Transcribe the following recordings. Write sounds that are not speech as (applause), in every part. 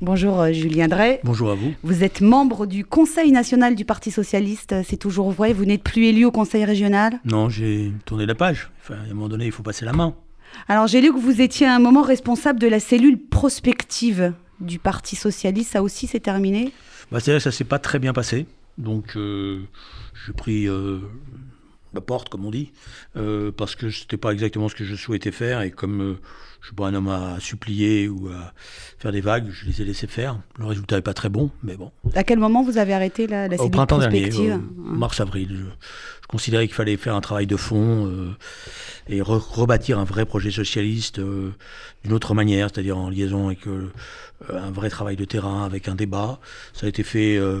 Bonjour euh, Julien Drey. Bonjour à vous. Vous êtes membre du Conseil national du Parti socialiste, c'est toujours vrai, vous n'êtes plus élu au Conseil régional? Non, j'ai tourné la page. Enfin, à un moment donné, il faut passer la main. Alors j'ai lu que vous étiez à un moment responsable de la cellule prospective du Parti socialiste, ça aussi c'est terminé? Bah, C'est vrai que ça s'est pas très bien passé. Donc euh, j'ai pris euh, la porte, comme on dit, euh, parce que ce n'était pas exactement ce que je souhaitais faire. Et comme je ne suis pas un homme à supplier ou à faire des vagues, je les ai laissés faire. Le résultat n'est pas très bon, mais bon. À quel moment vous avez arrêté la, la Au printemps dernier, au mars-avril. Je, je considérais qu'il fallait faire un travail de fond euh, et re- rebâtir un vrai projet socialiste euh, d'une autre manière, c'est-à-dire en liaison avec euh, un vrai travail de terrain, avec un débat. Ça a été fait euh,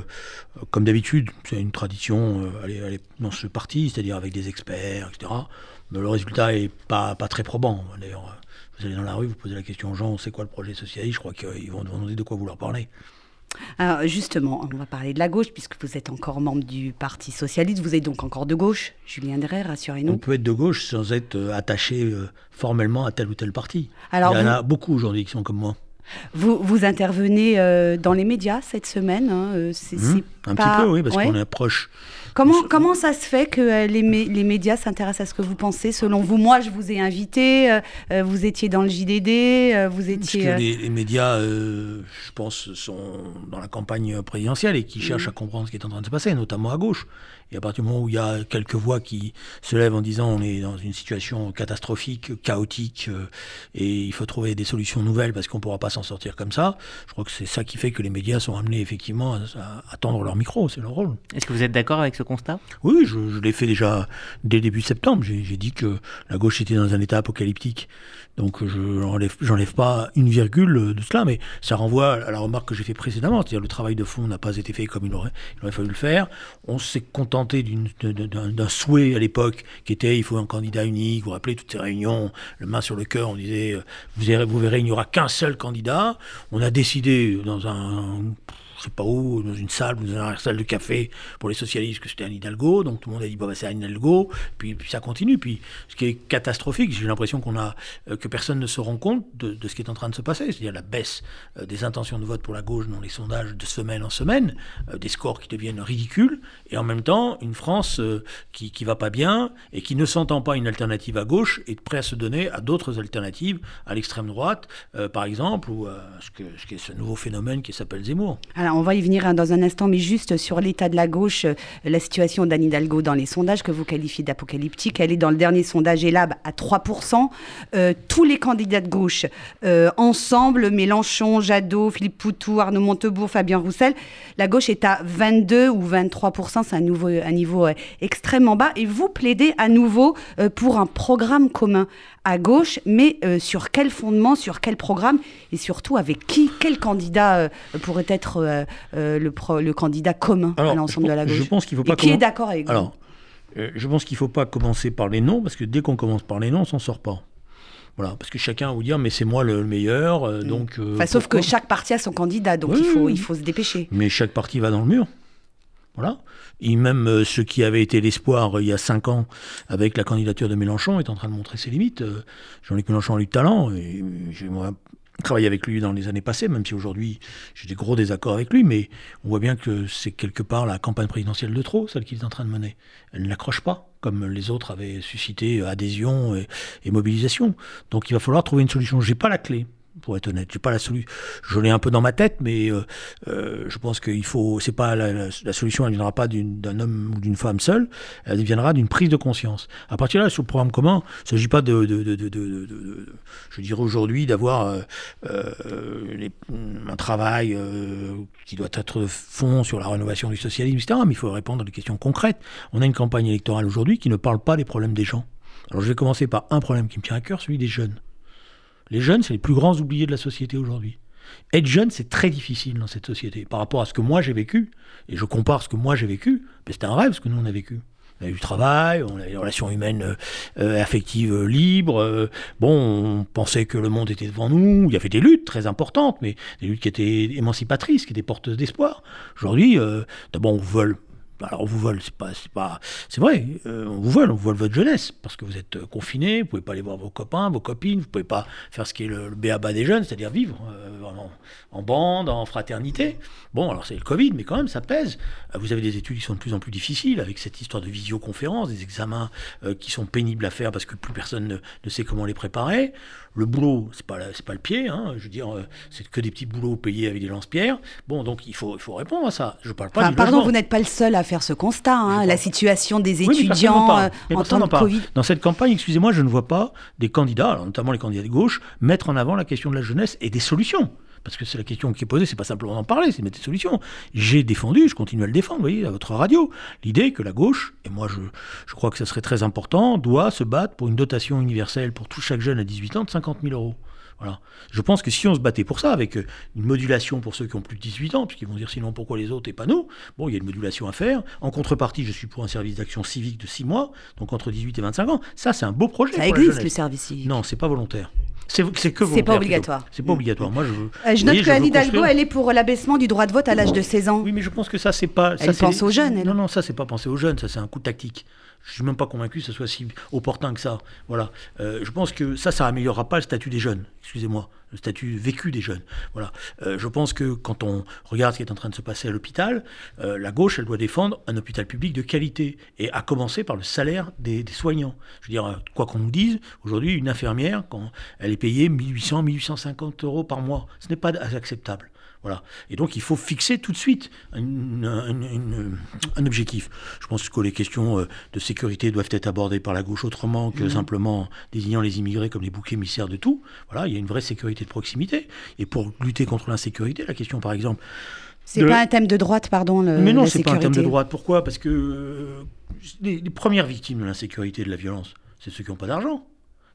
comme d'habitude, c'est une tradition euh, aller- aller dans ce parti, c'est-à-dire avec des experts, etc. Mais le résultat est pas, pas très probant. D'ailleurs, euh, vous allez dans la rue, vous posez la question aux gens, c'est quoi le projet socialiste Je crois qu'ils vont demander de quoi vous leur parlez. Alors justement, on va parler de la gauche, puisque vous êtes encore membre du Parti socialiste, vous êtes donc encore de gauche, Julien Drey, On rassurez-nous. peut être de gauche sans être euh, attaché euh, formellement à tel ou tel parti. Alors, Il y en vous- a beaucoup aujourd'hui qui sont comme moi. Vous, vous intervenez euh, dans les médias cette semaine, hein, euh, c'est Mmh, un pas- petit peu, oui, parce Ouais. qu'on est proche. Comment, comment ça se fait que euh, les, mé- les médias s'intéressent à ce que vous pensez? Selon vous, moi, je vous ai invité, euh, vous étiez dans le JDD, vous Parce étiez... que euh, les, les médias, je pense, sont dans la campagne présidentielle et qui cherchent à comprendre ce qui est en train de se passer, notamment à gauche. Et à partir du moment où il y a quelques voix qui se lèvent en disant on est dans une situation catastrophique, chaotique, euh, et il faut trouver des solutions nouvelles parce qu'on ne pourra pas s'en sortir comme ça, je crois que c'est ça qui fait que les médias sont amenés effectivement à, à- à tendre leur micro, c'est leur rôle. Est-ce que vous êtes d'accord avec ce constat? Oui, je, je l'ai fait déjà dès début septembre. J'ai dit que la gauche était dans un état apocalyptique. Donc je n'enlève pas une virgule de cela, mais ça renvoie à la remarque que j'ai fait précédemment. C'est-à-dire le travail de fond n'a pas été fait comme il aurait, il aurait fallu le faire. On s'est contenté d'un souhait à l'époque qui était il faut un candidat unique. Vous rappelez toutes ces réunions, le main sur le cœur, on disait euh, vous verrez il n'y aura qu'un seul candidat. On a décidé dans un je sais pas où, dans une salle, dans une salle de café pour les socialistes que c'était Anne Hidalgo. Donc tout le monde a dit bah, c'est Anne Hidalgo. Puis, puis ça continue. Puis ce qui est catastrophique, j'ai l'impression qu'on a euh, que personne ne se rend compte de, ce qui est en train de se passer, c'est-à-dire la baisse euh, des intentions de vote pour la gauche dans les sondages de semaine en semaine, euh, des scores qui deviennent ridicules, et en même temps une France qui qui va pas bien et qui ne s'entend pas une alternative à gauche est prêt à se donner à d'autres alternatives à l'extrême droite, par exemple, ou à ce que ce nouveau phénomène qui s'appelle Zemmour. On va y venir hein, dans un instant, mais juste sur l'état de la gauche, euh, la situation d'Anne Hidalgo dans les sondages que vous qualifiez d'apocalyptique. Elle est dans le dernier sondage ELAB à 3%. Euh, tous les candidats de gauche, euh, ensemble, Mélenchon, Jadot, Philippe Poutou, Arnaud Montebourg, Fabien Roussel, la gauche est à 22 ou 23%. C'est un, un niveau extrêmement bas. Et vous plaidez à nouveau pour un programme commun à gauche, mais euh, sur quel fondement, sur quel programme et surtout avec qui, quel candidat euh, pourrait être euh, le, pro- le candidat commun à l'ensemble de la gauche je pense qu'il faut Et pas qui est d'accord avec vous Alors, euh, je pense qu'il ne faut pas commencer par les noms, parce que dès qu'on commence par les noms, on s'en sort pas. Voilà, parce que chacun va vous dire, mais c'est moi le meilleur, euh, donc... Enfin, sauf que chaque parti a son candidat, donc Oui, il, faut, oui. il faut se dépêcher. Mais chaque parti va dans le mur. Voilà. Et même euh, ce qui avait été l'espoir euh, il y a cinq ans avec la candidature de Mélenchon est en train de montrer ses limites. Euh, Jean-Luc Mélenchon a eu du talent. Et j'ai travaillé avec lui dans les années passées, même si aujourd'hui j'ai des gros désaccords avec lui, mais on voit bien que c'est quelque part la campagne présidentielle de trop, celle qu'il est en train de mener. Elle ne l'accroche pas, comme les autres avaient suscité adhésion et, et mobilisation. Donc il va falloir trouver une solution. J'ai pas la clé pour être honnête. J'ai pas la solution. Je l'ai un peu dans ma tête, mais euh, euh, je pense qu'il faut. C'est pas la, solution. Elle ne viendra pas d'un homme ou d'une femme seule. Elle viendra d'une prise de conscience. À partir de là, sur le programme commun, il ne s'agit pas de, de, de, de- je dirais aujourd'hui, d'avoir euh, un travail qui doit être fond sur la rénovation du socialisme, etc. Mais il faut répondre à des questions concrètes. On a une campagne électorale aujourd'hui qui ne parle pas des problèmes des gens. Alors je vais commencer par un problème qui me tient à cœur, celui des jeunes. Les jeunes, c'est les plus grands oubliés de la société aujourd'hui. Être jeune, c'est très difficile dans cette société. Par rapport à ce que moi j'ai vécu, et je compare ce que moi j'ai vécu, mais c'était un rêve ce que nous on a vécu. On a eu du travail, on a des relations humaines euh, euh, affectives euh, libres. bon, on pensait que le monde était devant nous. Il y avait des luttes très importantes, mais des luttes qui étaient émancipatrices, qui étaient porteuses d'espoir. Aujourd'hui, d'abord, on vole alors on vous vole, c'est pas, c'est pas, c'est vrai, euh, on vous vole, on vous vole votre jeunesse parce que vous êtes euh, confiné, vous pouvez pas aller voir vos copains, vos copines, vous pouvez pas faire ce qui est le, le béaba des jeunes, c'est-à-dire vivre euh, en, en bande, en fraternité. Bon, alors c'est le Covid, mais quand même ça pèse. Vous avez des études qui sont de plus en plus difficiles avec cette histoire de visioconférence, des examens euh, qui sont pénibles à faire parce que plus personne ne, ne sait comment les préparer. Le boulot, c'est pas c'est pas le pied, hein, je veux dire, c'est que des petits boulots payés avec des lance-pierres. Bon, donc il faut, il faut répondre à ça. Je parle pas Enfin, pardon, logement. vous n'êtes pas le seul à faire ce constat. hein, La situation des Oui, étudiants parle. euh, Mais en personne temps de. Covid. Dans cette campagne, excusez-moi, je ne vois pas des candidats, notamment les candidats de gauche, mettre en avant la question de la jeunesse et des solutions. Parce que c'est la question qui est posée, c'est pas simplement d'en parler, c'est mettre des solutions. J'ai défendu, je continue à le défendre, vous voyez, à votre radio, l'idée que la gauche, et moi je, je crois que ça serait très important, doit se battre pour une dotation universelle pour tout chaque jeune à 18 ans de 50 000 euros. Voilà. Je pense que si on se battait pour ça, avec euh, une modulation pour ceux qui ont plus de 18 ans, puisqu'ils vont dire sinon pourquoi les autres et pas nous, bon, il y a une modulation à faire. En contrepartie, je suis pour un service d'action civique de 6 mois, donc entre 18 et 25 ans. Ça, c'est un beau projet. Ça pour la existe le service civique? Non, c'est pas volontaire. C'est que C'est pas volontaire, obligatoire. C'est pas obligatoire. Moi, je veux. Euh, je note voyez, que je veux Anne Hidalgo, construire- elle est pour l'abaissement du droit de vote à l'âge de 16 ans. oui, mais je pense que ça, c'est pas. ça, Elle c'est- pense aux jeunes, elle. Non, non, ça, c'est pas penser aux jeunes, ça, c'est un coup tactique. Je suis même pas convaincu que ce soit si opportun que ça. Voilà. Euh, je pense que ça, ça améliorera pas le statut des jeunes. Excusez-moi, le statut vécu des jeunes. Voilà. Euh, je pense que quand on regarde ce qui est en train de se passer à l'hôpital, euh, la gauche, elle doit défendre un hôpital public de qualité, et à commencer par le salaire des, soignants. Je veux dire, quoi qu'on nous dise, aujourd'hui, une infirmière, quand elle est payée 1800, 1850 euros par mois, ce n'est pas acceptable. Voilà. Et donc, il faut fixer tout de suite une- une- une- un objectif. Je pense que les questions euh, de sécurité doivent être abordées par la gauche autrement que simplement désignant les immigrés comme les boucs émissaires de tout. Voilà, il y a une vraie sécurité de proximité. Et pour lutter contre l'insécurité, la question, par exemple, C'est de- pas un thème de droite, pardon, le, mais non, c'est pas un thème de droite. Pourquoi? Parce que euh, les, les premières victimes de l'insécurité et de la violence, c'est ceux qui n'ont pas d'argent.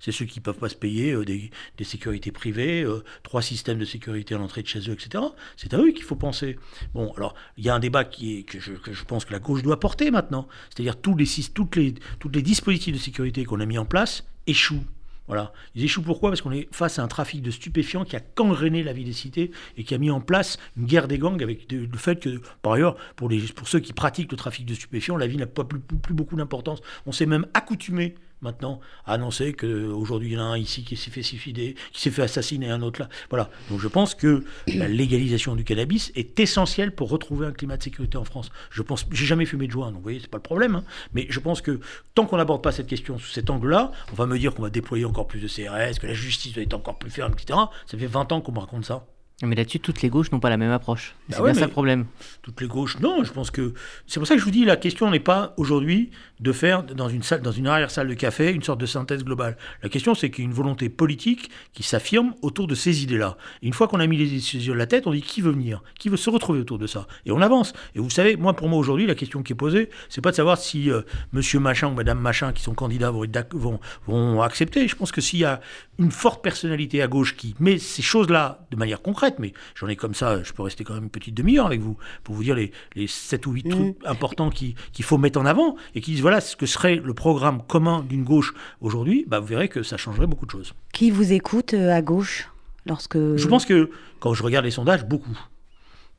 C'est ceux qui ne peuvent pas se payer euh, des, sécurités privées, euh, trois systèmes de sécurité à l'entrée de chez eux, etc. C'est à eux qu'il faut penser. Bon, alors, il y a un débat qui est, que, je, pense que la gauche doit porter maintenant. C'est-à-dire tous les, toutes les, toutes les dispositifs de sécurité qu'on a mis en place échouent. Voilà. Ils échouent pourquoi? Parce qu'on est face à un trafic de stupéfiants qui a gangréné la vie des cités et qui a mis en place une guerre des gangs avec le fait que, par ailleurs, pour, les, pour ceux qui pratiquent le trafic de stupéfiants, la vie n'a pas plus- plus beaucoup d'importance. On s'est même accoutumé maintenant annoncer qu'aujourd'hui il y en a un ici qui s'est fait suicider, qui s'est fait assassiner, un autre là. Voilà. Donc je pense que (coughs) la légalisation du cannabis est essentielle pour retrouver un climat de sécurité en France. Je pense, j'ai jamais fumé de joint, donc vous voyez, c'est pas le problème. hein. Mais je pense que tant qu'on n'aborde pas cette question sous cet angle-là, on va me dire qu'on va déployer encore plus de CRS, que la justice doit être encore plus ferme, etc. Ça fait 20 ans qu'on me raconte ça. Mais là-dessus, toutes les gauches n'ont pas la même approche. Bah c'est ouais, bien ça le problème. toutes les gauches. Non, je pense que c'est pour ça que je vous dis la question n'est pas aujourd'hui de faire dans une salle, dans une arrière salle de café une sorte de synthèse globale. La question c'est qu'il y a une volonté politique qui s'affirme autour de ces idées-là. Une fois qu'on a mis les idées sur la tête, on dit qui veut venir, qui veut se retrouver autour de ça, et on avance. Et vous savez, moi pour moi aujourd'hui la question qui est posée, c'est pas de savoir si euh, Monsieur Machin ou Madame Machin qui sont candidats vont, vont, vont accepter. Je pense que s'il y a une forte personnalité à gauche qui met ces choses-là de manière concrète, mais j'en ai comme ça, je peux rester quand même une petite demi-heure avec vous pour vous dire les, les 7 ou 8 trucs importants qui- qu'il faut mettre en avant et qui disent voilà ce que serait le programme commun d'une gauche aujourd'hui, bah, vous verrez que ça changerait beaucoup de choses. Qui vous écoute euh, à gauche lorsque Je pense que quand je regarde les sondages, beaucoup.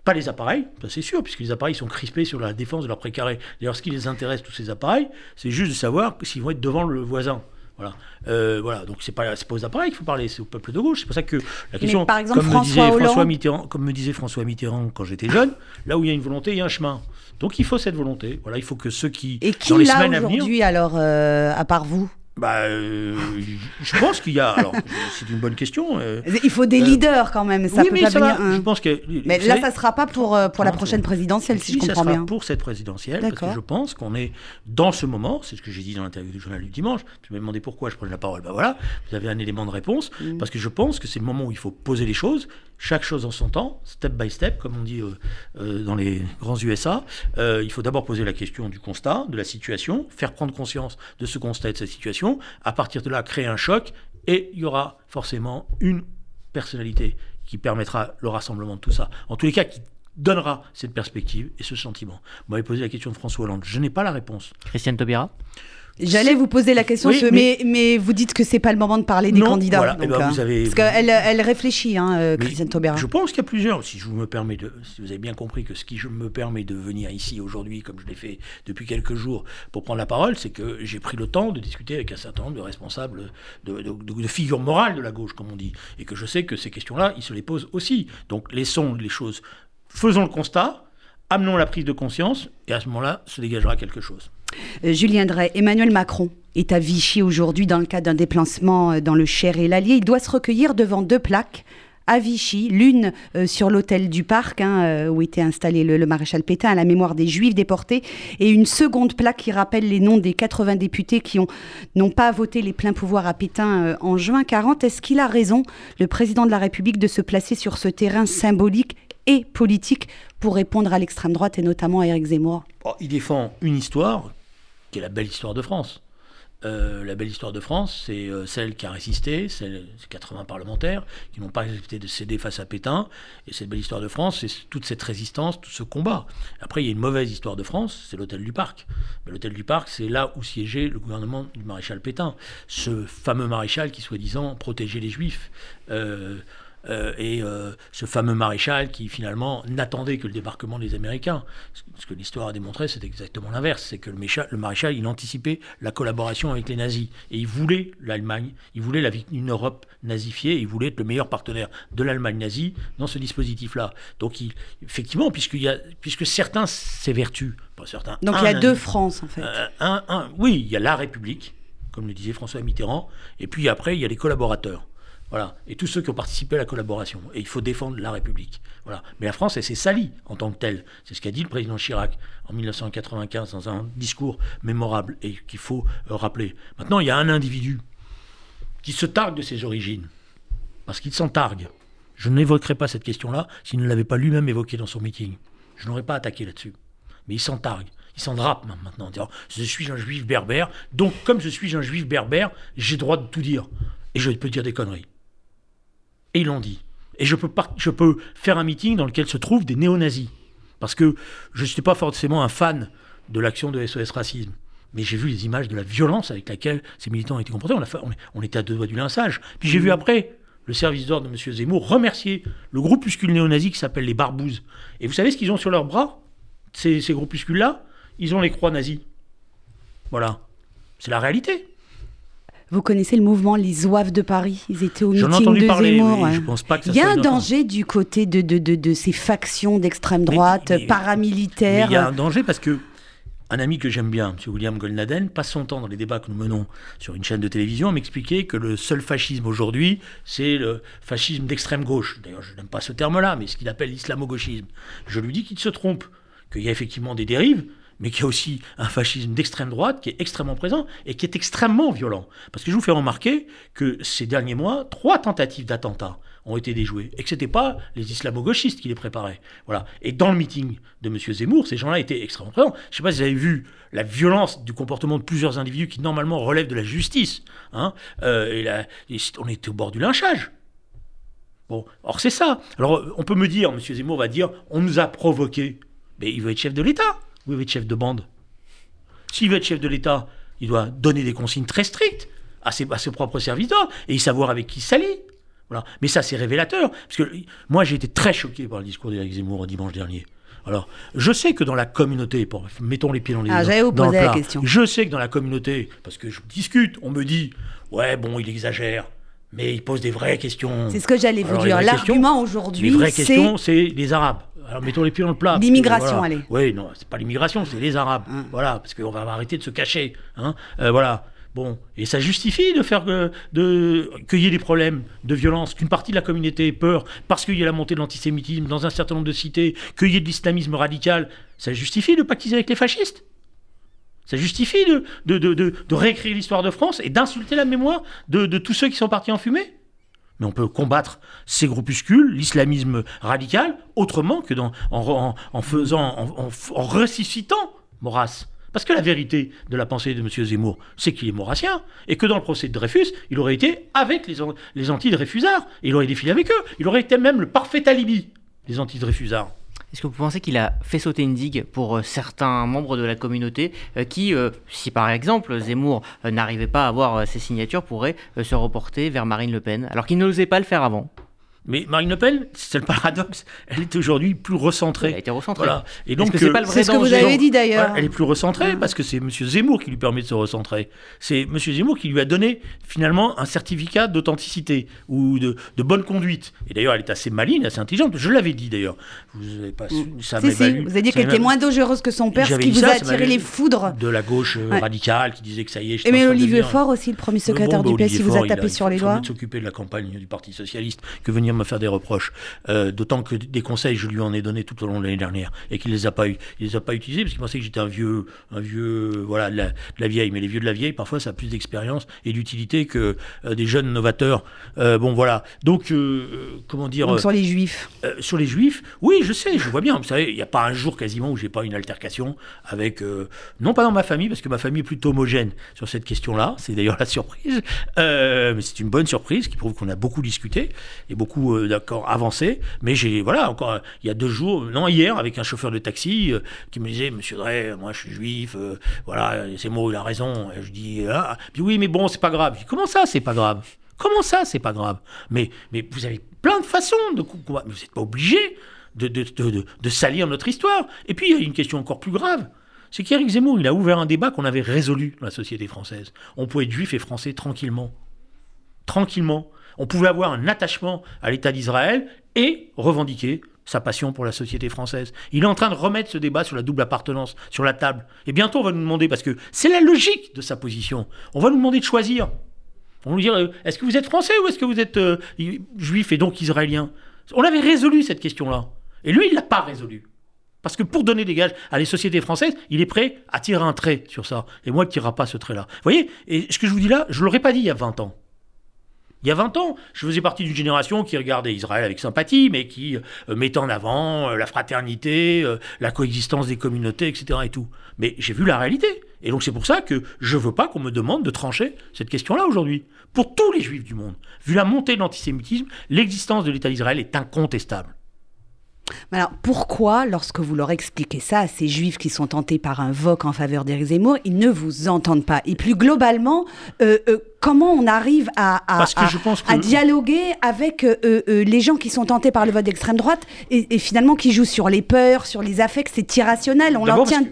Pas les appareils, ça c'est sûr, puisque les appareils sont crispés sur la défense de leur précaré. D'ailleurs, ce qui les intéresse, tous ces appareils, c'est juste de savoir s'ils vont être devant le voisin. Voilà. Euh, voilà. Donc c'est pas, c'est pas aux appareils qu'il faut parler, c'est au peuple de gauche. C'est pour ça que la question, par exemple, comme, me disait François Mitterrand, comme me disait François Mitterrand quand j'étais jeune, là où il y a une volonté, il y a un chemin. Donc il faut cette volonté. Voilà, il faut que ceux qui, Et qui dans les semaines à venir, aujourd'hui alors euh, à part vous? Bah, euh, je pense qu'il y a. Alors, c'est une bonne question. euh, Il faut des Euh, leaders quand même. Ça oui, peut mais pas ça venir. va. un- Je pense que. Mais là, savez- ça sera pas pour euh, pour la prochaine ça- présidentielle, si, je ça comprends sera bien. pour cette présidentielle, parce que je pense qu'on est dans ce moment, c'est ce que j'ai dit dans l'interview du journal du dimanche, tu m'as demandé pourquoi je prenais la parole, ben voilà, vous avez un élément de réponse, Mm. parce que je pense que c'est le moment où il faut poser les choses, chaque chose en son temps, step by step, comme on dit euh, euh, dans les grands USA. Euh, il faut d'abord poser la question du constat, de la situation, faire prendre conscience de ce constat et de cette situation, à partir de là, créer un choc, et il y aura forcément une personnalité qui permettra le rassemblement de tout ça. En tous les cas, qui donnera cette perspective et ce sentiment. Vous m'avez posé la question de François Hollande. Je n'ai pas la réponse. Christiane Taubira? J'allais vous poser la question, Oui, ce- mais- mais... Mais, vous dites que c'est pas le moment de parler des Non, candidats. voilà, donc, eh ben, vous euh, avez- Parce qu'elle elle réfléchit, hein, euh, Christiane Taubira. Je pense qu'il y a plusieurs. Si je me permets de, si vous avez bien compris que ce qui je me permet de venir ici aujourd'hui, comme je l'ai fait depuis quelques jours, pour prendre la parole, c'est que j'ai pris le temps de discuter avec un certain nombre de responsables, de, de- de- de figures morales de la gauche, comme on dit, et que je sais que ces questions-là, ils se les posent aussi. Donc laissons les choses, faisons le constat, amenons la prise de conscience, et à ce moment-là, se dégagera quelque chose. Euh, Julien Drey, Emmanuel Macron est à Vichy aujourd'hui dans le cadre d'un déplacement euh, dans le Cher et l'Allier. Il doit se recueillir devant deux plaques à Vichy, l'une euh, sur l'hôtel du Parc, hein, où était installé le, maréchal Pétain à la mémoire des Juifs déportés, et une seconde plaque qui rappelle les noms des 80 députés qui ont- n'ont pas voté les pleins pouvoirs à Pétain en juin 40. Est-ce qu'il a raison, le président de la République, de se placer sur ce terrain symbolique et politique pour répondre à l'extrême droite et notamment à Éric Zemmour? Oh, il défend une histoire qui la belle histoire de France. Euh, la belle histoire de France, c'est euh, celle qui a résisté, celle, ces 80 parlementaires qui n'ont pas accepté de céder face à Pétain. Et cette belle histoire de France, c'est toute cette résistance, tout ce combat. Après, il y a une mauvaise histoire de France, c'est l'hôtel du Parc. Mais l'hôtel du Parc, c'est là où siégeait le gouvernement du maréchal Pétain. Ce fameux maréchal qui, soi-disant, protégeait les Juifs. Euh, euh, et euh, ce fameux maréchal qui finalement n'attendait que le débarquement des Américains. Ce- que l'histoire a démontré, c'est exactement l'inverse. C'est que le, mécha- le maréchal, il anticipait la collaboration avec les nazis. Et il voulait l'Allemagne, il voulait la, une Europe nazifiée, et il voulait être le meilleur partenaire de l'Allemagne nazie dans ce dispositif-là. Donc il, effectivement, puisqu'il y a, puisque certains s'évertuent, pas certains. Donc un il y a deux France en fait. euh, un- un- oui, il y a la République, comme le disait François Mitterrand, et puis après, il y a les collaborateurs. Voilà. Et tous ceux qui ont participé à la collaboration. Et il faut défendre la République. Mais la France, elle s'est salie en tant que telle. C'est ce qu'a dit le président Chirac en 1995 dans un discours mémorable et qu'il faut euh, rappeler. Maintenant, il y a un individu qui se targue de ses origines. Parce qu'il s'en targue. Je n'évoquerai pas cette question-là s'il ne l'avait pas lui-même évoquée dans son meeting. Je n'aurais pas attaqué là-dessus. Mais il s'en targue. Il s'en drape maintenant en disant Je suis un juif berbère, donc comme je suis un juif berbère, j'ai droit de tout dire. Et je peux dire des conneries. Et ils l'ont dit. Et je peux, par- je peux faire un meeting dans lequel se trouvent des néo-nazis. Parce que je ne suis pas forcément un fan de l'action de SOS Racisme. Mais j'ai vu les images de la violence avec laquelle ces militants ont été comportés. On, a fait- on, on était à deux doigts du lynchage. Puis j'ai vu après le service d'ordre de M. Zemmour remercier le groupuscule néo-nazi qui s'appelle les Barbouzes. Et vous savez ce qu'ils ont sur leurs bras, ces, ces groupuscules-là? Ils ont les croix nazies. Voilà. C'est la réalité. Vous connaissez le mouvement Les Zouaves de Paris? Ils étaient au meeting de parler, Zemmour. je pense pas que ça Il y a un danger du côté de, de, de, de ces factions d'extrême droite, Mais- mais- paramilitaires. Mais il y a un danger parce que un ami que j'aime bien, M. William Golnaden, passe son temps dans les débats que nous menons sur une chaîne de télévision à m'expliquer que le seul fascisme aujourd'hui, c'est le fascisme d'extrême gauche. D'ailleurs, je n'aime pas ce terme-là, mais ce qu'il appelle l'islamo-gauchisme. Je lui dis qu'il se trompe, qu'il y a effectivement des dérives, mais qu'il y a aussi un fascisme d'extrême droite qui est extrêmement présent et qui est extrêmement violent. Parce que je vous fais remarquer que ces derniers mois, trois tentatives d'attentats ont été déjouées et que ce n'étaient pas les islamo-gauchistes qui les préparaient. Voilà. Et dans le meeting de M. Zemmour, ces gens-là étaient extrêmement présents. Je ne sais pas si vous avez vu la violence du comportement de plusieurs individus qui normalement relèvent de la justice. Hein Euh, on était au bord du lynchage. Bon, or c'est ça. Alors on peut me dire, M. Zemmour va dire, on nous a provoqués. Mais il veut être chef de l'État veut être chef de bande S'il veut être chef de l'État, il doit donner des consignes très strictes à ses, à ses propres serviteurs et savoir avec qui s'allie. Voilà. Mais ça, c'est révélateur. Parce que moi, j'ai été très choqué par le discours d'Éric Zemmour dimanche dernier. Alors, je sais que dans la communauté, pour- mettons les pieds dans les Ah, dans- j'allais vous dans le poser la plat. question. Je sais que dans la communauté, parce que je discute, on me dit, ouais, bon, il exagère, mais il pose des vraies questions. C'est ce que j'allais vous Alors, les dire. vraies L'argument Les aujourd'hui, vraies c'est questions, c'est les Arabes. Alors mettons les pieds dans le plat. L'immigration, voilà. allez. Oui, non, c'est pas l'immigration, c'est les Arabes. Hein. Voilà, parce qu'on va arrêter de se cacher. Hein. Euh, voilà. Bon, et ça justifie de faire que- de ait des problèmes de violence, qu'une partie de la communauté ait peur, parce qu'il y a la montée de l'antisémitisme dans un certain nombre de cités, qu'il y ait de l'islamisme radical. Ça justifie de pactiser avec les fascistes? Ça justifie de, réécrire l'histoire de France et d'insulter la mémoire de, tous ceux qui sont partis en fumée? Mais on peut combattre ces groupuscules, l'islamisme radical, autrement que en, faisant, en, ressuscitant Maurras. Parce que la vérité de la pensée de M. Zemmour, c'est qu'il est maurassien, et que dans le procès de Dreyfus, il aurait été avec les, les anti-dreyfusards, et il aurait défilé avec eux. Il aurait été même le parfait alibi des anti-dreyfusards. Est-ce que vous pensez qu'il a fait sauter une digue pour euh, certains membres de la communauté euh, qui, euh, si par exemple Zemmour n'arrivait pas à avoir ses signatures, pourraient se reporter vers Marine Le Pen, alors qu'il n'osait pas le faire avant? Mais Marine Le Pen, c'est le paradoxe, elle est aujourd'hui plus recentrée. Elle a été recentrée. Voilà. Et donc, c'est le vrai ce que vous avez dit d'ailleurs. elle est plus recentrée parce que c'est M. Zemmour qui lui permet de se recentrer. C'est M. Zemmour qui lui a donné finalement un certificat d'authenticité ou de, de, bonne conduite. Et d'ailleurs, elle est assez maligne, assez intelligente. Je l'avais dit d'ailleurs. Vous avez pas su, ça si, si. Vous avez dit qu'elle était moins dangereuse que son père, ce qui vous a attiré les foudres. De la gauche euh, radicale qui disait que ça y est. Et mais Olivier Faure aussi, le premier secrétaire du PS, il vous a tapé sur les doigts. Il s'occuper de la campagne du Parti Socialiste que venir me faire des reproches. Euh, d'autant que des conseils, je lui en ai donné tout au long de l'année dernière et qu'il les a pas eu, il les a pas utilisés parce qu'il pensait que j'étais un vieux, un vieux, voilà, de la, vieille. Mais les vieux de la vieille, parfois, ça a plus d'expérience et d'utilité que euh, des jeunes novateurs. Euh, bon, voilà. Donc, comment dire Donc, sur les juifs. sur les juifs, oui, je sais, je vois bien. Vous savez, il n'y a pas un jour quasiment où j'ai pas une altercation avec, non pas dans ma famille parce que ma famille est plutôt homogène sur cette question-là. C'est d'ailleurs la surprise, mais c'est une bonne surprise qui prouve qu'on a beaucoup discuté et beaucoup d'accord avant mais j'ai, voilà, encore il y a deux jours, non, hier, avec un chauffeur de taxi euh, qui me disait Monsieur Drey, moi je suis juif, euh, voilà, c'est moi, il a raison. Et je dis ah, puis oui, mais bon, c'est pas grave. Comment ça, c'est pas grave? Comment ça, c'est pas grave? Mais, mais vous avez plein de façons de Vous n'êtes pas obligé de, salir notre histoire. Et puis, il y a une question encore plus grave. C'est qu'Éric Zemmour, il a ouvert un débat qu'on avait résolu dans la société française. On pouvait être juif et français tranquillement. Tranquillement. On pouvait avoir un attachement à l'État d'Israël et revendiquer sa passion pour la société française. Il est en train de remettre ce débat sur la double appartenance sur la table. Et bientôt, on va nous demander, parce que c'est la logique de sa position, on va nous demander de choisir. On va nous dire, euh, est-ce que vous êtes français ou est-ce que vous êtes euh, juif et donc israélien? On avait résolu cette question-là. Et lui, il ne l'a pas résolu. Parce que pour donner des gages à les sociétés françaises, il est prêt à tirer un trait sur ça. Et moi, il ne tirera pas ce trait-là. Vous voyez? Et ce que je vous dis là, je ne l'aurais pas dit il y a 20 ans. Il y a 20 ans, je faisais partie d'une génération qui regardait Israël avec sympathie, mais qui euh, mettait en avant euh, la fraternité, euh, la coexistence des communautés, etc. Et tout. Mais j'ai vu la réalité. Et donc c'est pour ça que je ne veux pas qu'on me demande de trancher cette question-là aujourd'hui. Pour tous les juifs du monde, vu la montée de l'antisémitisme, l'existence de l'État d'Israël est incontestable. Alors pourquoi, lorsque vous leur expliquez ça à ces juifs qui sont tentés par un voc en faveur d'Éric Zemmour, ils ne vous entendent pas? Et plus globalement, euh, euh, comment on arrive à, à, dialoguer avec euh, les gens qui sont tentés par le vote d'extrême droite et, finalement qui jouent sur les peurs, sur les affects, c'est irrationnel. On leur tient...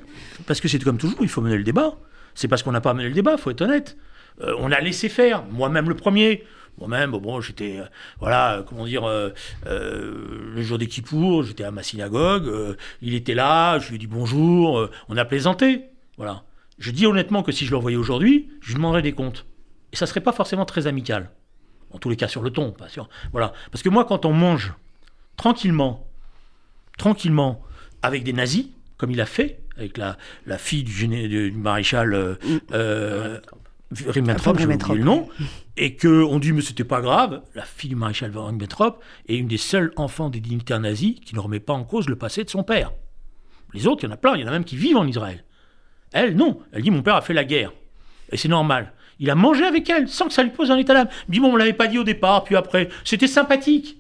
Parce que c'est comme toujours, il faut mener le débat. C'est parce qu'on n'a pas mené le débat, il faut être honnête. on a laissé faire, moi-même le premier. Moi-même, bon, j'étais, euh, voilà, euh, comment dire, euh, le jour des Kippour, j'étais à ma synagogue, il était là, je lui ai dit bonjour, on a plaisanté, voilà. Je dis honnêtement que si je le revoyais aujourd'hui, je lui demanderais des comptes. Et ça serait pas forcément très amical. En tous les cas, sur le ton, pas sûr. Voilà. Parce que moi, quand on mange tranquillement, tranquillement, avec des nazis, comme il a fait, avec la, la fille du, du maréchal euh, Ribbentrop, j'ai oublié le nom, et qu'on dit mais c'était pas grave, la fille du maréchal von Ribbentrop est une des seuls enfants des dignitaires nazis qui ne remet pas en cause le passé de son père. Les autres, il y en a plein, il y en a même qui vivent en Israël. Elle, non, elle dit mon père a fait la guerre, et c'est normal. Il a mangé avec elle sans que ça lui pose un état d'âme. Il dit bon, on l'avait pas dit au départ, puis après, c'était sympathique.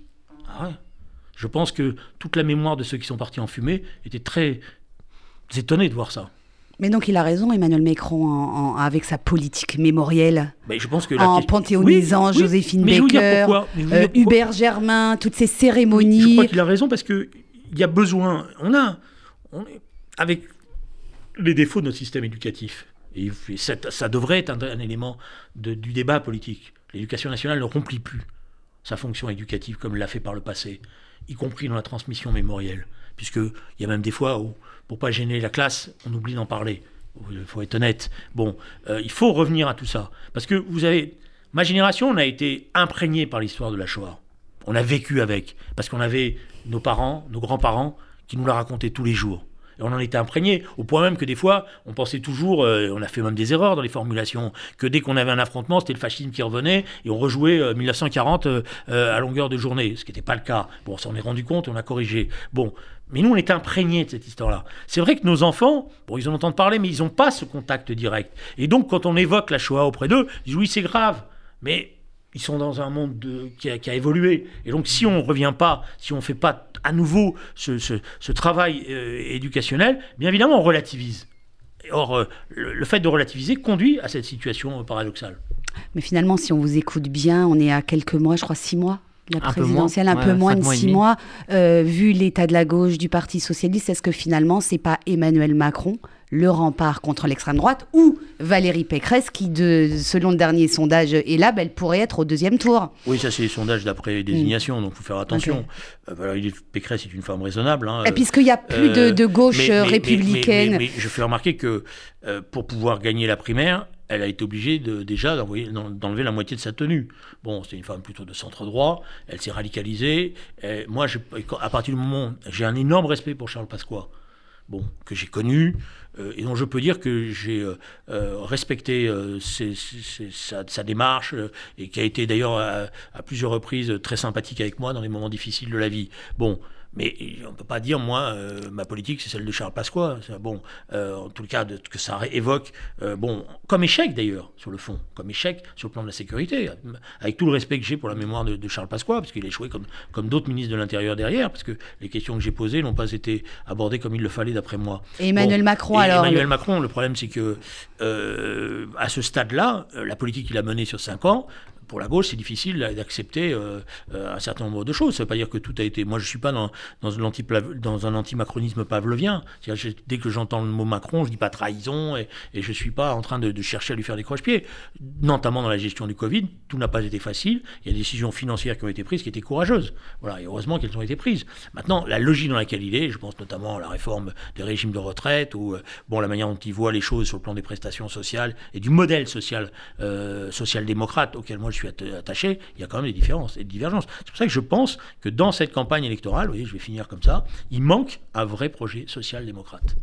Ah. Je pense que toute la mémoire de ceux qui sont partis en fumée était très étonnée de voir ça. Mais donc il a raison, Emmanuel Macron, avec sa politique mémorielle. Mais je pense que en panthéonisant Joséphine Baker, euh, Hubert Germain, toutes ces cérémonies. Je crois qu'il a raison parce qu'il y a besoin. On a. avec les défauts de notre système éducatif, et ça, devrait être un, élément du débat politique. L'éducation nationale ne remplit plus sa fonction éducative comme l'a fait par le passé, y compris dans la transmission mémorielle. Puisqu'il y a même des fois où pour pas gêner la classe, on oublie d'en parler. Il faut être honnête. Bon, euh, il faut revenir à tout ça. Parce que vous avez. Ma génération, on a été imprégné par l'histoire de la Shoah. On a vécu avec. Parce qu'on avait nos parents, nos grands-parents, qui nous la racontaient tous les jours. Et on en était imprégné, au point même que des fois, on pensait toujours, euh, on a fait même des erreurs dans les formulations, que dès qu'on avait un affrontement, c'était le fascisme qui revenait, et on rejouait 1940 euh, à longueur de journée, ce qui n'était pas le cas. Bon, on est rendu compte, on a corrigé. Bon, mais nous, on est imprégnés de cette histoire-là. C'est vrai que nos enfants, bon, ils en entendent parler, mais ils n'ont pas ce contact direct. Et donc, quand on évoque la Shoah auprès d'eux, ils disent oui, c'est grave. Mais ils sont dans un monde qui, a, évolué. Et donc, si on ne revient pas, si on ne fait pas à nouveau ce, travail euh, éducationnel, bien évidemment, on relativise. Or, euh, le, fait de relativiser conduit à cette situation paradoxale. Mais finalement, si on vous écoute bien, on est à quelques mois, je crois six mois la présidentielle, un peu moins, de six mois, euh, vu l'état de la gauche du Parti socialiste, est-ce que finalement, c'est pas Emmanuel Macron le rempart contre l'extrême droite, ou Valérie Pécresse, qui, de, selon le dernier sondage ELAB, elle pourrait être au deuxième tour. Oui, ça c'est les sondages d'après désignation, donc il faut faire attention. Euh, Valérie Pécresse est une femme raisonnable. Hein, Et puisqu'il n'y a plus de, gauche républicaine. Mais, je fais remarquer que euh, pour pouvoir gagner la primaire, elle a été obligée de, déjà d'enlever la moitié de sa tenue. Bon, c'est une femme plutôt de centre droit, elle s'est radicalisée. moi, à partir du moment j'ai un énorme respect pour Charles Pasqua, bon, que j'ai connu, euh, et dont je peux dire que j'ai euh, euh, respecté sa, démarche, et qui a été d'ailleurs à, à, plusieurs reprises très sympathique avec moi dans les moments difficiles de la vie. Bon, mais on ne peut pas dire, moi, euh, ma politique, c'est celle de Charles Pasqua. Bon, euh, en tout cas, de, que ça évoque, euh, bon, comme échec d'ailleurs, sur le fond, comme échec sur le plan de la sécurité, avec tout le respect que j'ai pour la mémoire de, Charles Pasqua, parce qu'il a échoué comme, comme d'autres ministres de l'Intérieur derrière, parce que les questions que j'ai posées n'ont pas été abordées comme il le fallait d'après moi. Et Emmanuel Macron, alors Emmanuel Macron, le problème, c'est que à ce stade-là, la politique qu'il a menée sur cinq ans, pour la gauche, c'est difficile d'accepter euh, euh, un certain nombre de choses. Ça ne veut pas dire que tout a été. Moi, je ne suis pas dans, un anti-macronisme pavlovien. Dès que j'entends le mot Macron, je ne dis pas trahison et, je ne suis pas en train de, chercher à lui faire des croche-pieds. Notamment dans la gestion du Covid, tout n'a pas été facile. Il y a des décisions financières qui ont été prises qui étaient courageuses. Voilà, et heureusement qu'elles ont été prises. Maintenant, la logique dans laquelle il est, je pense notamment à la réforme des régimes de retraite ou euh, bon, la manière dont il voit les choses sur le plan des prestations sociales et du modèle social, social-démocrate auquel moi je attaché, il y a quand même des différences et des divergences. C'est pour ça que je pense que dans cette campagne électorale, vous voyez, je vais finir comme ça, il manque un vrai projet social-démocrate.